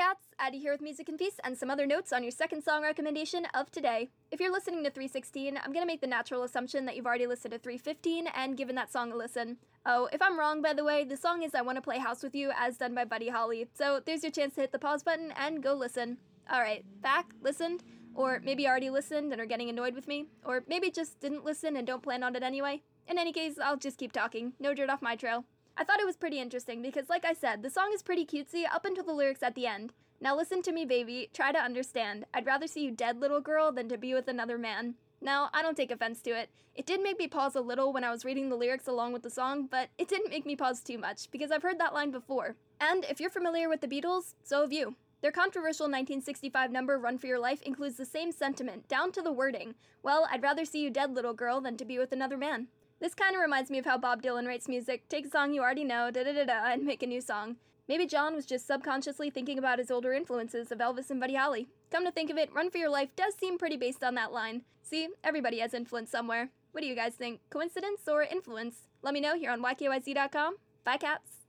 cats, Addie here with music and peace and some other notes on your second song recommendation of today. If you're listening to 316, I'm gonna make the natural assumption that you've already listened to 315 and given that song a listen. Oh, if I'm wrong, by the way, the song is I Wanna Play House With You as done by Buddy Holly, so there's your chance to hit the pause button and go listen. Alright, back, listened, or maybe already listened and are getting annoyed with me, or maybe just didn't listen and don't plan on it anyway. In any case, I'll just keep talking, no dirt off my trail. I thought it was pretty interesting because, like I said, the song is pretty cutesy up until the lyrics at the end. Now listen to me, baby, try to understand. I'd rather see you dead, little girl, than to be with another man. Now, I don't take offense to it. It did make me pause a little when I was reading the lyrics along with the song, but it didn't make me pause too much because I've heard that line before. And if you're familiar with the Beatles, so have you. Their controversial 1965 number, Run for Your Life, includes the same sentiment, down to the wording. Well, I'd rather see you dead, little girl, than to be with another man. This kind of reminds me of how Bob Dylan writes music take a song you already know, da da da da, and make a new song. Maybe John was just subconsciously thinking about his older influences of Elvis and Buddy Holly. Come to think of it, Run for Your Life does seem pretty based on that line. See, everybody has influence somewhere. What do you guys think? Coincidence or influence? Let me know here on ykyz.com. Bye, cats.